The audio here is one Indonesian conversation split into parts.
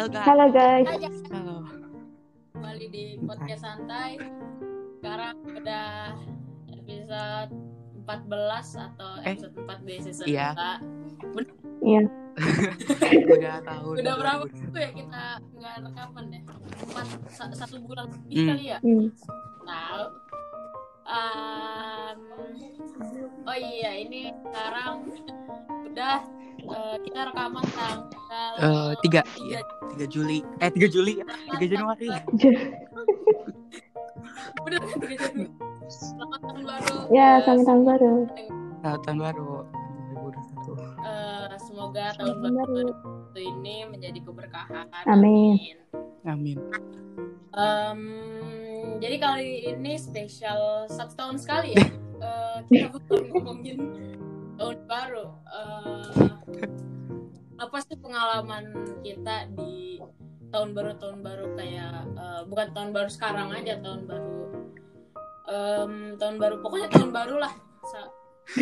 Halo guys. Halo guys. Halo. kembali di podcast santai. Sekarang udah episode 14 atau Eh, episode 4 di season iya. 2. Iya. Udah tahun. Udah berapa minggu ya kita nggak rekaman ya? Empat, sa- satu bulan lebih Hmm. kali ya? Hmm. Tahu. Um, oh iya, ini sekarang udah eh, kita rekaman tanggal Eh, tiga, tiga iya. 3 Juli. Eh 3 Juli. 3 Januari. 3. Selamat tahun baru. Ya, selamat tahun baru. Selamat tahun baru 2021. Eh, semoga tahun baru baru. 2021 ini menjadi keberkahan. Amin. Amin. Em, jadi kali ini spesial satu tahun sekali ya. Eh, kita ngomongin tahun baru. Eh, apa sih pengalaman kita di tahun baru tahun baru kayak eh, bukan tahun baru sekarang aja tahun baru Em, tahun baru pokoknya tahun baru lah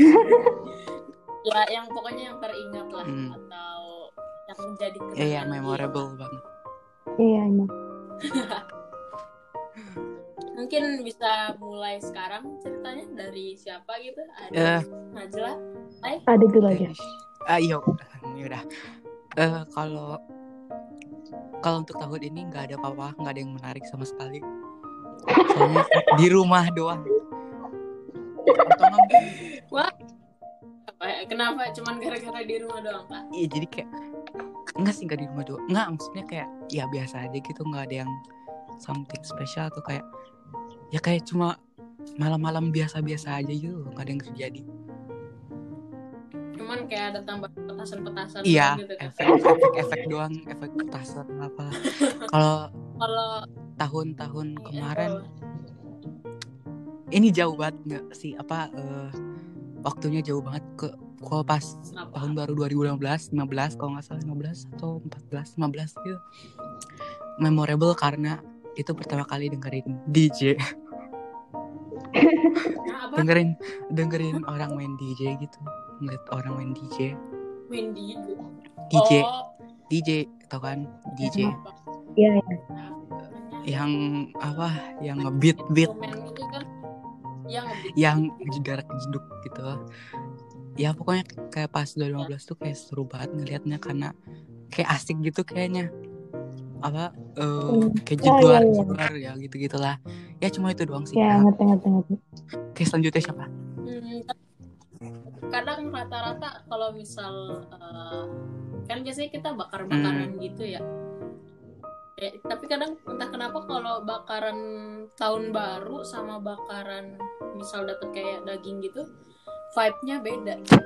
ya yang pokoknya yang teringat lah Hmm. atau yang menjadi Iya, kenangan yang memorable banget. Iya, emang. mungkin bisa mulai sekarang ceritanya dari siapa gitu Eh, ada Najla Ada dulu aja. Ayo, ya udah. Eh, kalau kalau untuk tahun ini nggak ada apa-apa, nggak ada yang menarik sama sekali. Soalnya di rumah doang. Apa ya? kenapa cuman gara-gara di rumah doang pak Iya jadi kayak enggak sih enggak di rumah doang. Enggak maksudnya kayak ya biasa aja gitu nggak ada yang something special atau kayak ya kayak cuma malam-malam biasa-biasa aja gitu nggak ada yang terjadi. cuman kayak ada tambah petasan-petasan Iya, gitu kan efek efek efek doang, efek petasan apa. Kalau kalau tahun-tahun Iya, kemarin kalau- ini jauh banget nggak sih apa eh, waktunya jauh banget ke kalau pas Kenapa? tahun baru 2015 15 kalau nggak salah 15 atau 14 15 gitu memorable karena itu pertama kali dengerin DJ apa dengerin dengerin orang main DJ gitu. Ngeliat orang main DJ Wendy DJ oh, DJ tau kan? DJ? Iya, iya. Nah, yang apa? Yang ngebeat beat. Instrumen gitu kan? Yang yang jedar jeduk gitu. Ya pokoknya kayak pas 2015 tuh kayak seru banget ngelihatnya karena kayak asik gitu kayaknya apa eh Hmm. kayak Oh, iya, jedar iya. jedar ya gitu gitulah ya cuma itu doang sih Ya, ngerti, ngerti, ngerti. oke selanjutnya siapa Hmm, kadang rata-rata kalau misal eh, kan biasanya kita bakar-bakaran Hmm. gitu ya. Ya, tapi kadang entah kenapa kalau bakaran tahun baru sama bakaran misal dapet kayak daging gitu vibe-nya beda gitu.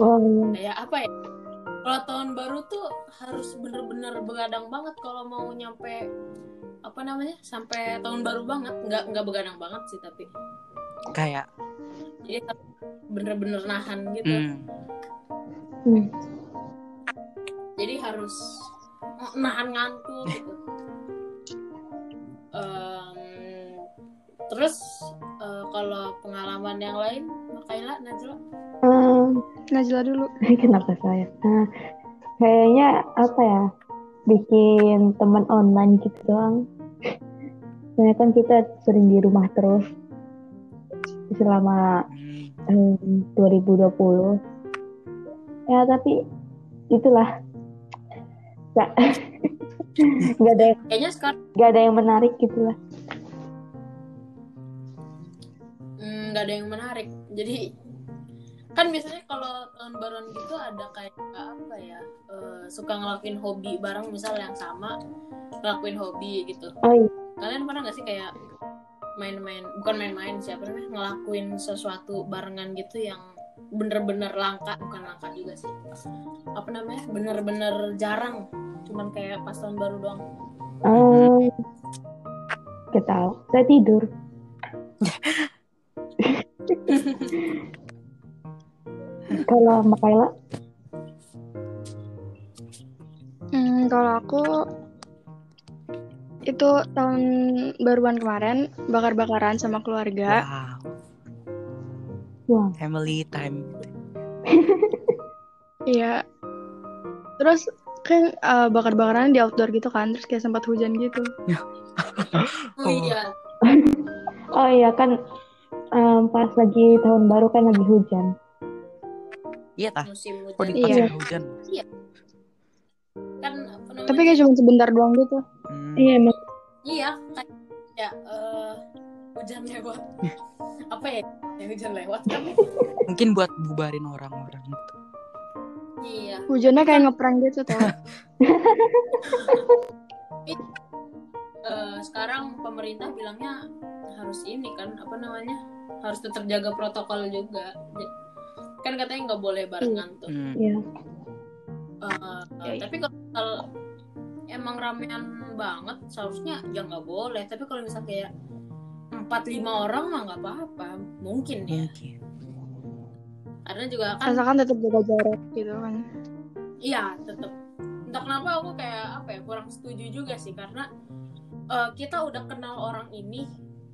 Oh, iya. kayak apa ya kalau tahun baru tuh harus bener-bener begadang banget kalau mau nyampe apa namanya sampai tahun baru banget. Nggak nggak begadang banget sih tapi. Kayak jadi bener-bener nahan gitu. Hmm, Hmm. jadi harus nahan ngantuk gitu. Em, terus eh, kalau pengalaman yang lain Makaila Najla Eh, Najla dulu. kenapa saya? Nah, kayaknya apa ya? Bikin teman online gitu doang. Soalnya kan kita sering di rumah terus selama hmm, em, 2020. Ya tapi itulah nggak nggak ada yang kayaknya sekarang nggak ada yang menarik gitu lah. mm, nggak ada yang menarik jadi kan biasanya kalau tahun baruan gitu ada kayak apa ya eh, suka ngelakuin hobi bareng misal yang sama ngelakuin hobi gitu Oh iya. kalian pernah nggak sih kayak main-main bukan main-main siapa namanya ngelakuin sesuatu barengan gitu yang bener-bener langka bukan langka juga sih apa namanya bener-bener jarang cuman kayak pas tahun baru doang Um, Gak tahu. Saya tidur. Kalau Makaila, Hmm, kalau aku itu tahun baruan kemarin bakar-bakaran sama keluarga. wow wah, family time Iya. Terus kan eh, bakar-bakaran di outdoor gitu kan, terus kayak sempat hujan gitu. Oh, iya. Oh iya kan em, pas lagi tahun baru kan lagi hujan. Iya tah. Musim Oh hujan. di pas Iya. hujan. Kan apa namanya? Tapi kayak cuma sebentar doang gitu. Hmm. Iya emang. Iya, kayak ya eh, hujan lewat. apa ya? Yang hujan lewat kan? Mungkin buat bubarin orang-orang gitu. Iya. Hujannya kayak ngeprank gitu tau. Eh, sekarang pemerintah bilangnya harus ini kan apa namanya? Harus tetap jaga protokol juga. Kan katanya nggak boleh barengan tuh. Hmm. Iya. Eh, Ya, ya. tapi kalau misal emang ramean banget seharusnya ya nggak boleh tapi kalau misal kayak empat lima orang mah nggak apa-apa mungkin ya Mungkin. karena juga kan Asalkan tetap jaga jarak gitu kan. iya tetap entah kenapa aku kayak apa ya kurang setuju juga sih karena eh, kita udah kenal orang ini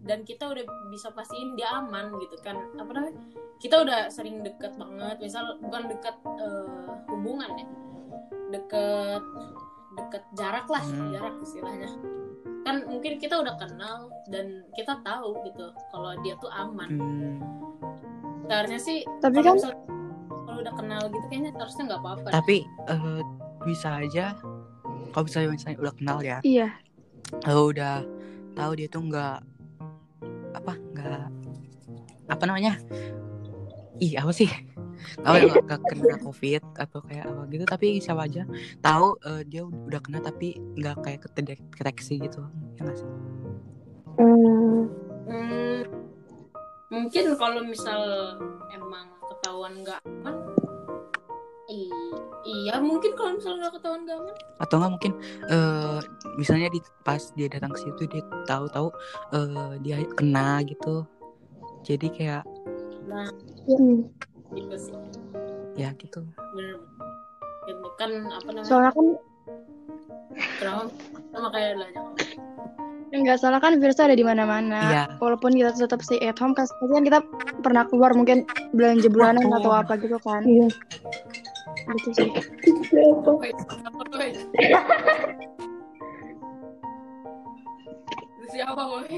dan kita udah bisa pastiin dia aman gitu kan. Apa namanya? Kita udah sering deket banget. Misal bukan deket eh, hubungan ya. Deket deket jarak lah. Hmm. jarak istilahnya. Kan mungkin kita udah kenal dan kita tahu gitu kalau dia tuh aman. Hmm. seharusnya sih Tapi kalau kan kalau udah kenal gitu kayaknya harusnya nggak apa-apa Tapi eh, bisa aja. Kalau misalnya, misalnya udah kenal ya, iya, kalau udah tahu dia tuh nggak nggak apa namanya? Ih apa sih? Ya nggak kena covid atau kayak apa gitu tapi siapa aja tahu eh, dia udah kena tapi nggak kayak kedeteksi gitu ya nggak sih? Hmm, Hmm, mungkin kalau misal emang ketahuan nggak aman, i- iya mungkin kalau misal nggak ketahuan nggak aman, atau nggak mungkin eh misalnya di pas dia datang ke situ dia tahu-tahu eh dia kena gitu jadi kayak nah gitu sih, ya gitu Gitu kan apa namanya? soalnya kan Kenapa? Sama kayak lah nggak salah kan virusnya ada di mana-mana. Iya. Walaupun kita tetap stay at home, kan kan kita pernah keluar mungkin belanja bulanan Oh. atau apa gitu kan. Iya. Gitu sih. Siapa boy?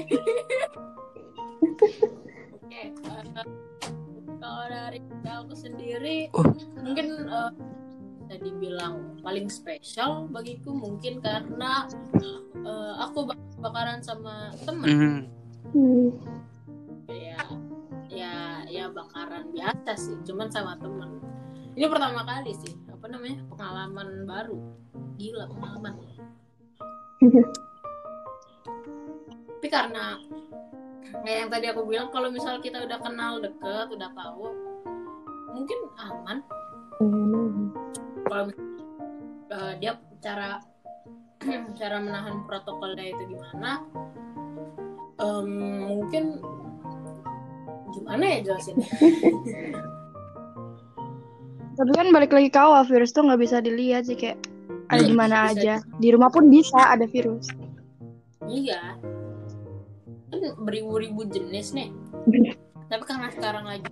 Oke, eh, kalau dari aku sendiri, Oh. mungkin eh, bisa dibilang paling spesial bagiku mungkin karena eh, aku bak- bakaran sama temen Hmm. Hmm. ya ya ya bakaran biasa sih cuman sama temen ini pertama kali sih apa namanya pengalaman baru gila pengalaman karena kayak yang tadi aku bilang kalau misal kita udah kenal deket udah tahu mungkin aman kalau eh, dia cara cara menahan protokolnya itu gimana Em, mungkin gimana ya jelasinnya Tapi kan balik lagi ke awal virus tuh nggak bisa dilihat sih kayak ada Iya, di mana aja. Di rumah pun bisa ada virus. iya kan beribu-ribu jenis nih tapi karena sekarang lagi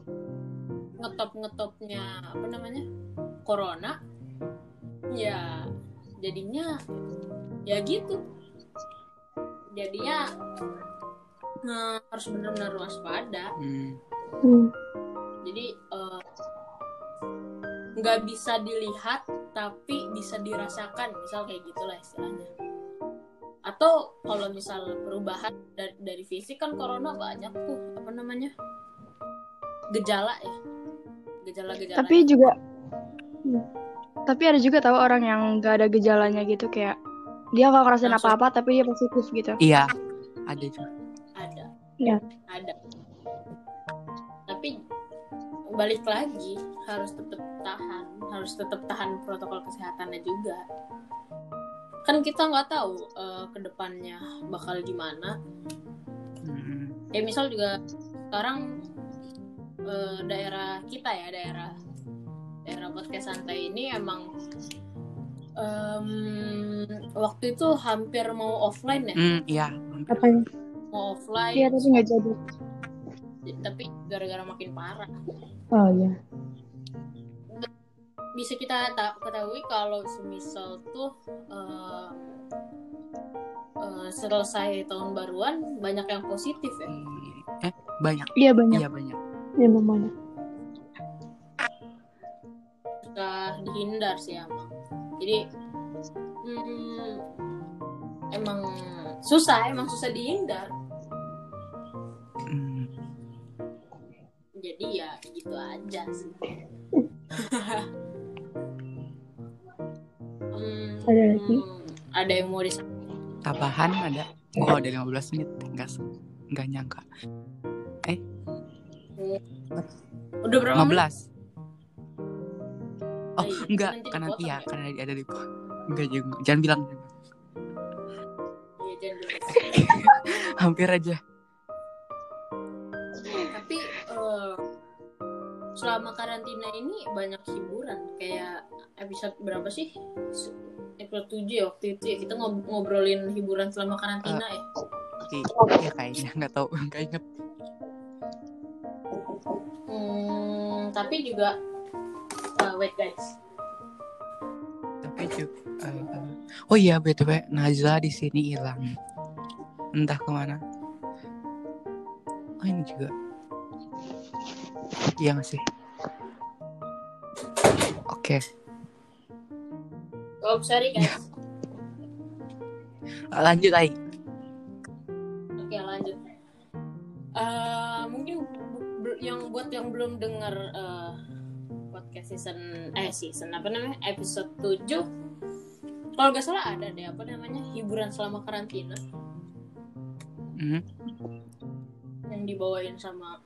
ngetop ngetopnya apa namanya corona ya jadinya ya gitu jadinya eh, harus benar-benar waspada Hmm. Hmm. jadi eh, nggak bisa dilihat tapi bisa dirasakan misal kayak gitulah istilahnya atau kalau misal perubahan dari, dari fisik kan corona banyak tuh apa namanya? Gejala ya. Gejala-gejala. Tapi juga tapi ada juga tahu orang yang nggak ada gejalanya gitu kayak dia nggak ngerasain apa-apa tapi dia positif gitu. iya ada juga. Ada. Ya. ada. Tapi balik lagi harus tetap tahan harus tetap tahan protokol kesehatannya juga kan kita nggak tahu eh, ke depannya bakal gimana Hmm. ya misal juga sekarang eh, daerah kita ya daerah daerah podcast santai ini emang em, waktu itu hampir mau offline ya Hmm, iya Apa ya? mau offline Iya tapi nggak jadi. tapi gara-gara makin parah Oh iya. Bisa kita ta- ketahui kalau semisal tuh eh, eh, selesai tahun baruan banyak yang positif ya. Hmm, eh banyak Iya banyak. iya banyak Ya namanya. Susah dihindar sih emang. Jadi hmm, emang susah, emang susah dihindar. Hmm, Jadi ya gitu aja sih. Ada yang mau disampaikan? tambahan ada? Oh ada 15 menit. Enggak enggak nyangka. Udah berapa menit? 15 oh iya, enggak kan nanti ya ya. karena ada di enggak jangan, jangan bilang. Iya, jangan dulu. hampir aja. Tapi eh, selama karantina ini banyak hiburan. Kayak episode berapa sih? Episode 7 ya waktu itu ya. Kita ngob- ngobrolin hiburan selama karantina ya. I- iya kayaknya nggak tahu nggak inget. Hmm, tapi juga eh, wait guys. tapi juga oh iya btw Najla di sini hilang. Entah ke mana. Oh ini juga. Iya nggak sih? Oke Oh, sorry guys. lanjut Ai Oke, lanjut. Eh, mungkin yang buat yang belum dengar eh, podcast season eh season apa namanya? Episode 7 kalau nggak salah ada deh apa namanya? Hiburan selama karantina. Hmm, yang dibawain sama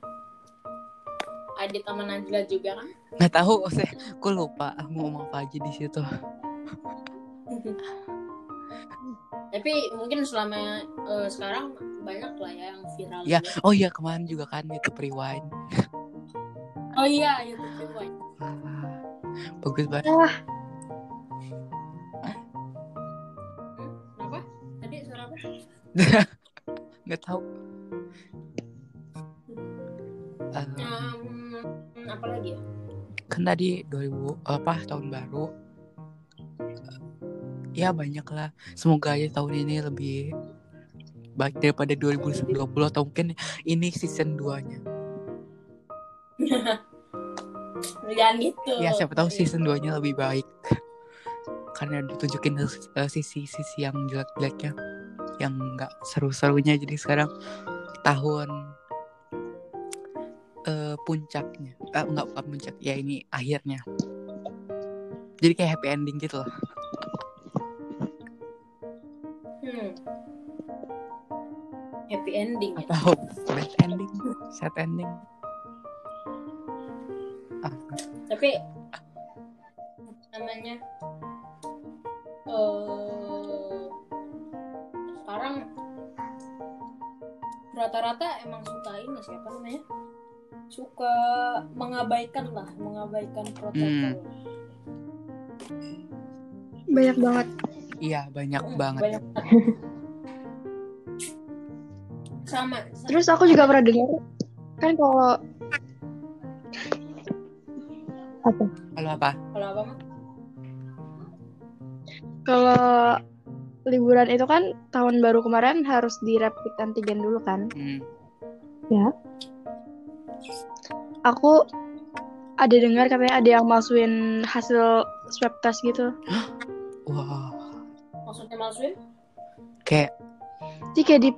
Adit sama Najla juga kan? Nggak tahu saya aku lupa. Mau ngomong apa aja di situ tapi mungkin selama eh, sekarang banyak lah ya yang viral ya juga. oh iya kemarin juga kan itu rewind. Oh iya YouTube Rewind. Bagus banget. Hmm, apa? Tadi suara apa? Nggak tahu. Eh, Em, apa lagi ya? Kan tadi 2000 apa tahun baru ya banyak lah semoga aja tahun ini lebih baik daripada 2020 atau mungkin ini season 2 nya jangan gitu. Ya siapa tahu season 2 nya lebih baik. Karena ditunjukin eh, sisi-sisi yang jelek-jeleknya yang nggak seru-serunya. Jadi sekarang tahun eh, puncaknya. Eh, nggak bukan puncak. Ya ini akhirnya. Jadi kayak happy ending gitu loh ending ya. atau bad ending sad ending ah, Tapi namanya eh sekarang rata-rata emang suka ini siapa namanya? Suka mengabaikan lah, mengabaikan protokol. Banyak banget. iya banyak Hmm, banget Banyak sama, sama. Terus aku juga pernah dengar kan kalau Apa? kalau apa kalau apa mah? kalau liburan itu kan tahun baru kemarin harus di rapid antigen dulu kan. Hmm, Aku ada dengar katanya ada yang masukin hasil swab test gitu. wah Maksudnya masukin? kayak Jadi kayak di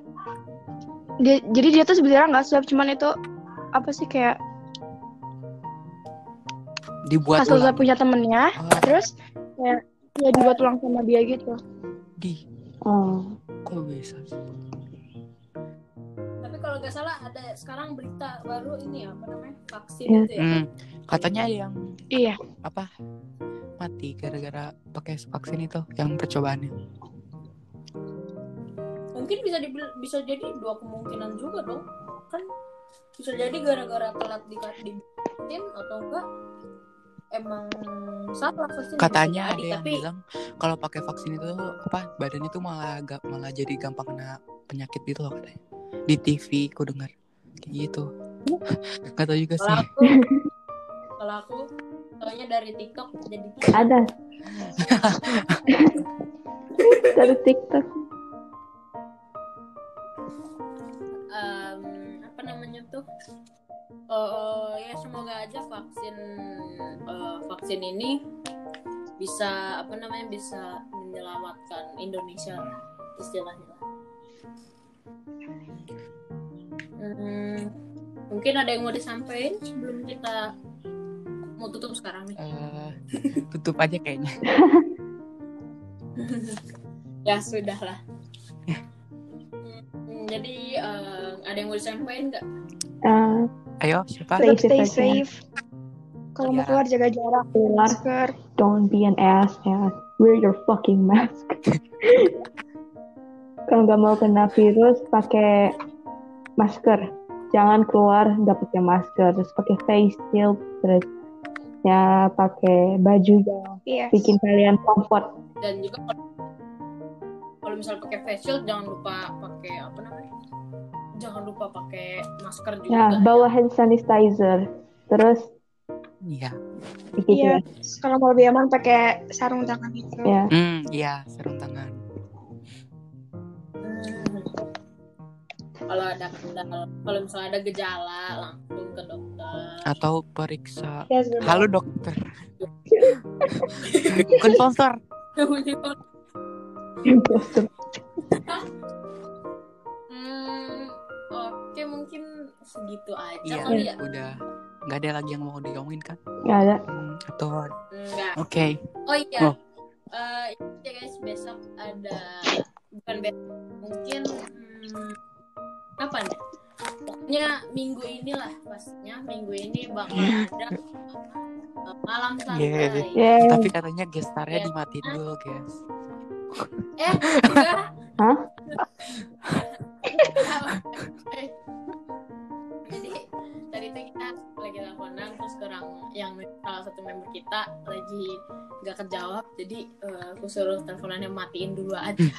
dia, jadi dia tuh sebenarnya nggak swab cuman itu apa sih kayak dibuat hasil swab ulang punya temennya oh, terus kayak ya dibuat ulang sama dia gitu. di Oh, kok bisa? Tapi kalau nggak salah ada sekarang berita baru ini ya, apa namanya? Vaksin Ya. itu ya. Hmm, katanya yang Iya. apa mati gara-gara pakai vaksin itu yang percobaannya mungkin bisa dibil- bisa jadi dua kemungkinan juga dong. Kan bisa jadi gara-gara telat di divaksin atau enggak emang salah vaksin katanya ada yang tapi bilang kalau pakai vaksin itu apa badan itu malah agak malah jadi gampang kena penyakit gitu loh katanya. Di TV aku dengar. Kayak gitu. Nggak tahu juga kalau sih. aku kalau aku Soalnya dari TikTok jadi Ada. Dari TikTok. Eh, ya semoga aja vaksin eh, vaksin ini bisa apa namanya bisa menyelamatkan Indonesia lah, istilahnya lah. Hmm, mungkin ada yang mau disampaikan sebelum kita mau tutup sekarang nih. Eh, tutup aja kayaknya. ya sudah lah. Hmm, jadi eh, ada yang mau disampaikan nggak? Eh, Ayo, siapa? Stay stay safe safe. Kalau mau Ya. keluar jaga jarak, masker. Don't be an ass ass. Wear your fucking mask. Kalau nggak mau kena virus, pakai masker. Jangan keluar nggak pakai masker. Terus pakai face shield. Terus ya pakai baju yang Iya. bikin kalian comfort. dan juga kalau, kalau misal pakai face shield jangan lupa pakai apa namanya jangan lupa pakai masker juga Ya, bawa hand sanitizer. Terus Iya. gitu Iya. ya. Kalau mau lebih aman pakai sarung tangan itu. Ya. Hmm, iya, sarung tangan. Hmm. kalau ada kalau- kalau misalnya ada gejala langsung ke dokter Atau periksa. Ya, sebenarnya. Halo dokter. Bukan sponsor. hmm, oke mungkin segitu aja Iya, kali ya udah. Nggak ada lagi yang mau diomongin kan? Nggak ada. Hmm, atau enggak oke. oh iya Oh. Eh, ini ya guys besok ada bukan besok mungkin hmm, kapan ya pokoknya minggu inilah pastinya minggu ini bakal ada eh, malam santai Yeah. Yeay. Tapi katanya gestarnya Ya. dimatiin dulu, guys. eh enggak Hah? lagi teleponan terus kurang yang salah satu member kita lagi nggak kejawab jadi eh, aku suruh teleponannya matiin dulu aja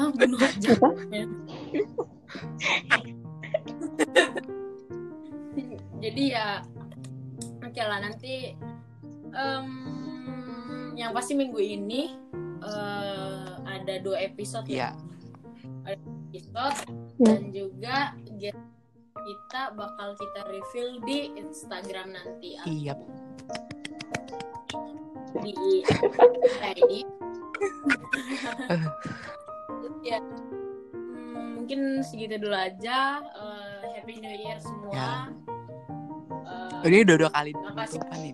ah bunuh aja jadi ya oke lah nanti em, yang pasti minggu ini eh, ada dua episode ya Iya. episode Ya. dan juga guest kita bakal kita reveal di Instagram nanti Iya. di ID. ya hmm, mungkin segitu dulu aja Eh, Happy New Year semua Ya. Eh, Ini udah dua kali Makasih. ini.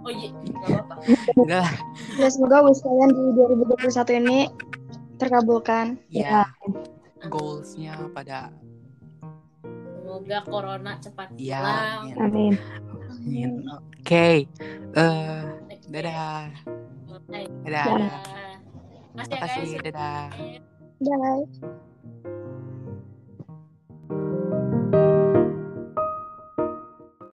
oh iya nggak apa-apa Udah. Ya, semoga wish kalian di 2021 ini terkabulkan. Ya. Goalsnya pada semoga corona cepat ya. hilang amin. Amin. Amin. Oke. Eh, dadah. Hai. Dadah. Dadah. Makasih ya guys Makasih. Dadah. Bye.